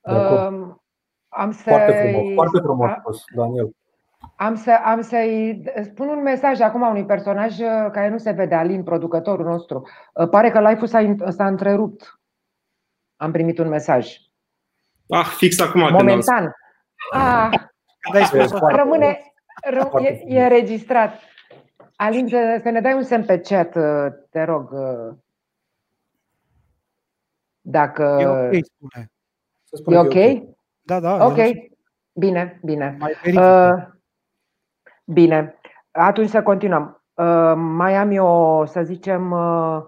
S4: Um, am să foarte frumos, foarte frumos Daniel.
S3: Am, să, am să-i spun un mesaj acum unui personaj uh, care nu se vede, Alin, producătorul nostru. Uh, pare că live-ul s-a, s-a întrerupt. Am primit un mesaj.
S1: Ah, fix acum.
S3: Momentan. Ah, rămâne, ră, e, e înregistrat. Alin, să, să ne dai un semn pe chat, uh, te rog. Dacă.
S5: E ok, spune.
S3: E ok?
S5: Da, da.
S3: Ok. Bine, bine. Mai uh, Bine, atunci să continuăm. Uh, mai am eu, să zicem, uh,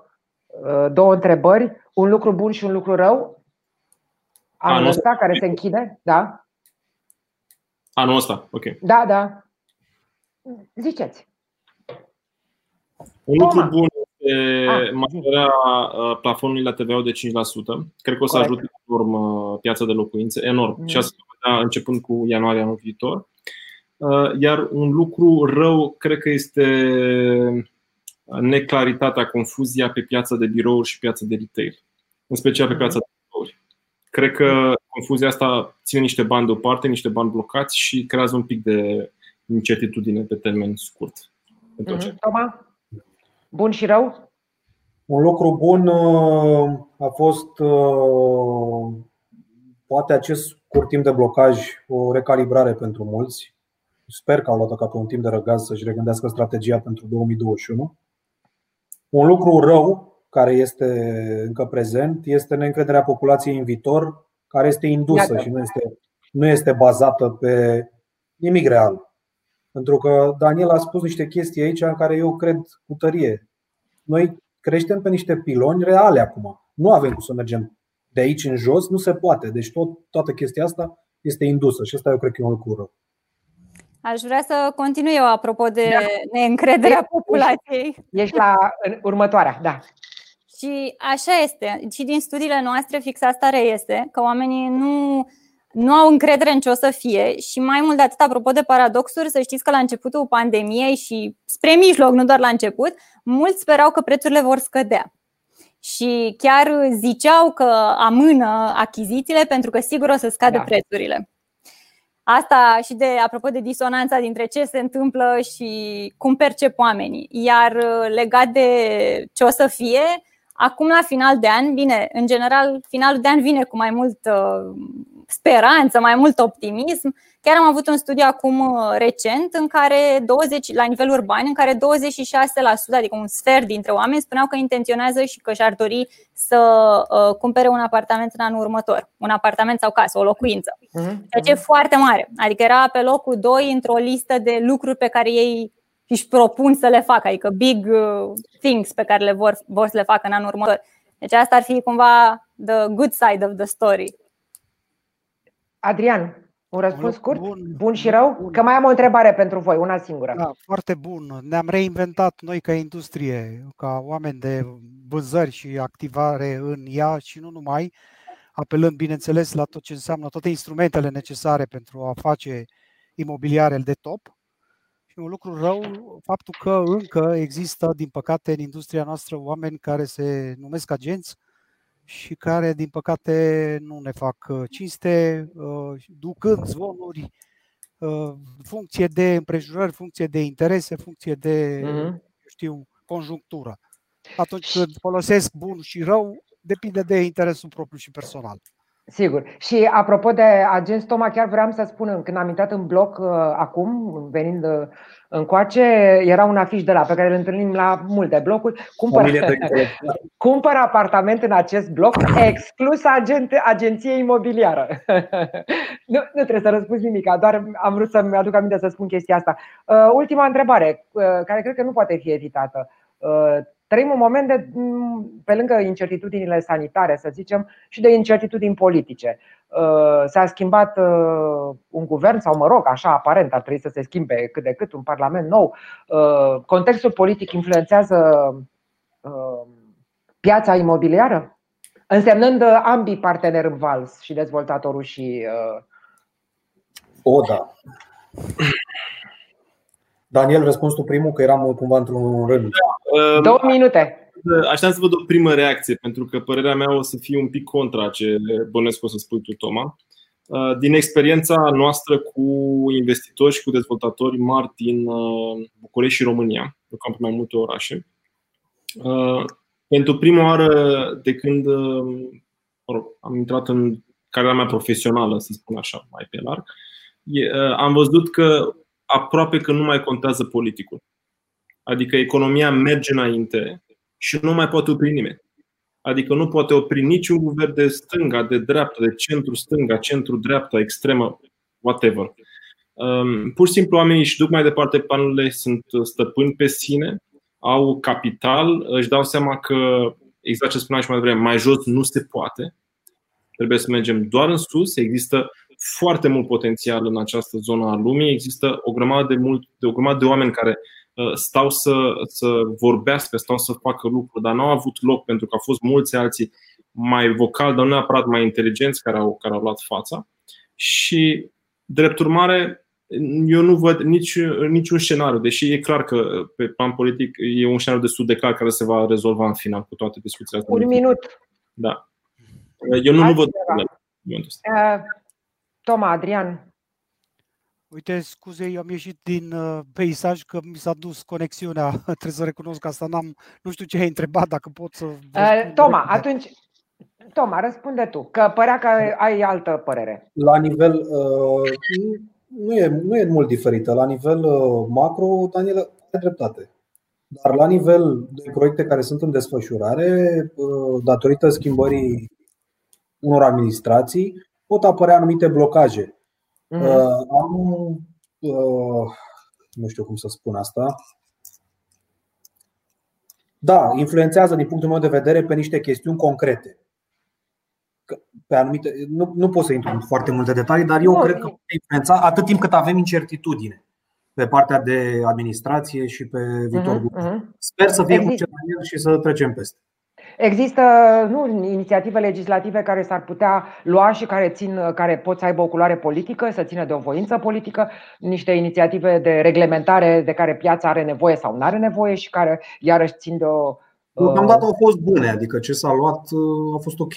S3: uh, două întrebări. Un lucru bun și un lucru rău? Anul ăsta care se închide? Da?
S1: Anul ăsta, ok.
S3: Da, da. Ziceți.
S1: Un lucru bun este ah, majorarea plafonului la TVA de 5%. Cred că o să Corect. ajute enorm piața de locuințe, enorm. Mm. Și asta începând cu ianuarie anul viitor. Uh, iar un lucru rău, cred că este neclaritatea, confuzia pe piața de birouri și piața de retail, în special pe piața de birouri. Cred că confuzia asta ține niște bani deoparte, niște bani blocați și creează un pic de incertitudine pe termen scurt.
S3: Mm-hmm. Toma? Bun și rău?
S4: Un lucru bun uh, a fost uh, poate acest scurt timp de blocaj o recalibrare pentru mulți Sper că au luat-o ca pe un timp de răgaz să-și regândească strategia pentru 2021. Un lucru rău care este încă prezent este neîncrederea populației în viitor, care este indusă Iată. și nu este, nu este bazată pe nimic real. Pentru că Daniel a spus niște chestii aici în care eu cred cu tărie. Noi creștem pe niște piloni reale acum. Nu avem cum să mergem de aici în jos, nu se poate. Deci tot, toată chestia asta este indusă și asta eu cred că e un lucru rău.
S6: Aș vrea să continui eu apropo de da. neîncrederea populației.
S3: Ești la următoarea, da.
S6: Și așa este. Și din studiile noastre fix asta reiese, că oamenii nu, nu au încredere în ce o să fie și mai mult de atât, apropo de paradoxuri, să știți că la începutul pandemiei și spre mijloc, nu doar la început, mulți sperau că prețurile vor scădea. Și chiar ziceau că amână achizițiile pentru că sigur o să scadă da. prețurile. Asta și de apropo de disonanța dintre ce se întâmplă și cum percep oamenii. Iar legat de ce o să fie, acum la final de an, bine, în general, finalul de an vine cu mai mult speranță, mai mult optimism. Chiar am avut un studiu acum uh, recent în care 20, la nivel urban, în care 26%, adică un sfert dintre oameni, spuneau că intenționează și că și-ar dori să uh, cumpere un apartament în anul următor. Un apartament sau casă, o locuință. Mhm, Ceea ce e mhm. foarte mare. Adică era pe locul 2 într-o listă de lucruri pe care ei își propun să le facă, adică big uh, things pe care le vor, vor să le facă în anul următor. Deci asta ar fi cumva the good side of the story.
S3: Adrian, un răspuns scurt? Bun, bun și rău? Bun. Că mai am o întrebare pentru voi, una singură.
S5: Da, foarte bun. Ne-am reinventat noi ca industrie, ca oameni de vânzări și activare în ea și nu numai, apelând, bineînțeles, la tot ce înseamnă toate instrumentele necesare pentru a face imobiliare de top. Și un lucru rău, faptul că încă există, din păcate, în industria noastră oameni care se numesc agenți, și care, din păcate, nu ne fac uh, cinste, uh, ducând zvonuri, uh, funcție de împrejurări, funcție de interese, funcție de, uh-huh. știu, conjunctură. Atunci când folosesc bun și rău, depinde de interesul propriu și personal.
S3: Sigur. Și apropo de agenți, Toma, chiar vreau să spun, când am intrat în bloc uh, acum, venind uh, încoace, era un afiș de la pe care îl întâlnim la multe blocuri. Cumpăr, *laughs* cumpăr apartament în acest bloc, exclus agent, agenție imobiliară. *laughs* nu, nu trebuie să răspunzi nimic, doar am vrut să-mi aduc aminte să spun chestia asta. Uh, ultima întrebare, uh, care cred că nu poate fi evitată. Uh, Trăim un moment de, pe lângă incertitudinile sanitare, să zicem, și de incertitudini politice. Uh, s-a schimbat uh, un guvern, sau mă rog, așa aparent, ar trebui să se schimbe cât de cât un parlament nou. Uh, contextul politic influențează piața imobiliară, însemnând ambii parteneri în vals, și dezvoltatorul și.
S4: O, da. Daniel, răspuns tu primul, că eram cumva într-un rând.
S3: Două minute.
S1: Aș să văd o primă reacție, pentru că părerea mea o să fie un pic contra ce bănesc o să spui tu, Toma. Uh, din experiența noastră cu investitori și cu dezvoltatori mari din uh, București și România, lucrăm pe mai multe orașe, uh, pentru prima oară de când am intrat în cariera mea profesională, să spun așa, mai pe larg, am văzut că aproape că nu mai contează politicul. Adică economia merge înainte și nu mai poate opri nimeni. Adică nu poate opri niciun guvern de stânga, de dreapta, de centru-stânga, centru-dreapta, extremă, whatever. Um, pur și simplu oamenii își duc mai departe planurile, sunt stăpâni pe sine, au capital, își dau seama că, exact ce spuneam și mai devreme, mai jos nu se poate. Trebuie să mergem doar în sus. Există foarte mult potențial în această zonă a lumii. Există o grămadă de, mult, de, o grămadă de oameni care uh, stau să, să vorbească, stau să facă lucruri, dar nu au avut loc pentru că au fost mulți alții mai vocali, dar nu neapărat mai inteligenți care au, care au luat fața. Și, drept urmare, eu nu văd nici, niciun scenariu, deși e clar că pe plan politic e un scenariu destul de clar care se va rezolva în final cu toate discuțiile astea.
S3: Un minut.
S1: Da. Eu nu, nu văd
S3: Toma, Adrian.
S5: Uite, scuze, eu am ieșit din uh, peisaj că mi s-a dus conexiunea. *laughs* Trebuie să recunosc asta. N-am, nu știu ce ai întrebat, dacă pot să.
S3: Uh, Toma, atunci. Toma, răspunde tu, că părea că ai altă părere.
S4: La nivel. Uh, nu, e, nu e mult diferită. La nivel uh, macro, Daniel, are dreptate. Dar la nivel de proiecte care sunt în desfășurare, uh, datorită schimbării unor administrații, pot apărea anumite blocaje. Mm-hmm. Am, uh, nu știu cum să spun asta. Da, influențează din punctul meu de vedere pe niște chestiuni concrete. Pe anumite, nu, nu pot să intru în foarte multe detalii, dar eu nu, cred că poate influența atât timp cât avem incertitudine pe partea de administrație și pe viitor. Uh-huh, uh-huh. Sper să fie cu și să trecem peste.
S3: Există nu, inițiative legislative care s-ar putea lua și care, țin, care pot să aibă o culoare politică, să țină de o voință politică, niște inițiative de reglementare de care piața are nevoie sau nu are nevoie și care iarăși țin de o.
S4: Deocamdată au fost bune, adică ce s-a luat a fost ok.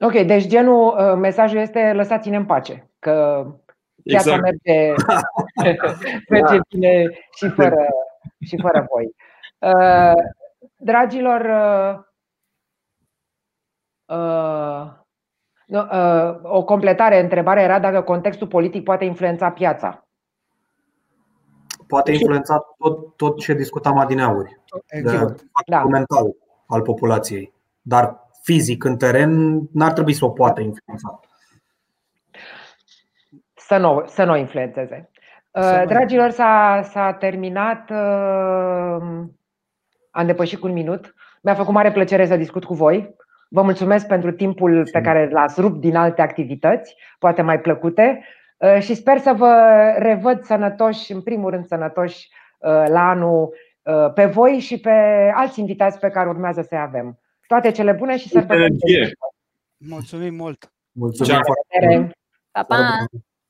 S3: Ok, deci genul, uh, mesajul este lăsați-ne în pace, că viața exact. merge, *laughs* merge bine și fără, și fără voi. Uh, dragilor, uh, o completare, întrebarea era dacă contextul politic poate influența piața.
S4: Poate influența tot, tot ce discutam adineauri, exact. da. mental al populației. Dar fizic în teren n-ar trebui să o poată influența.
S3: Să nu, să nu influențeze. Să Dragilor, s-a, s-a terminat. Uh, am depășit cu un minut. Mi-a făcut mare plăcere să discut cu voi. Vă mulțumesc pentru timpul pe care l-ați rupt din alte activități, poate mai plăcute, uh, și sper să vă revăd sănătoși, în primul rând sănătoși, uh, la anul pe voi și pe alți invitați pe care urmează să-i avem. Toate cele bune și sărbători.
S5: Mulțumim mult!
S4: Mulțumim!
S6: Pa, pa!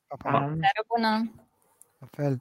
S6: pa, pa. bună!
S5: La fel!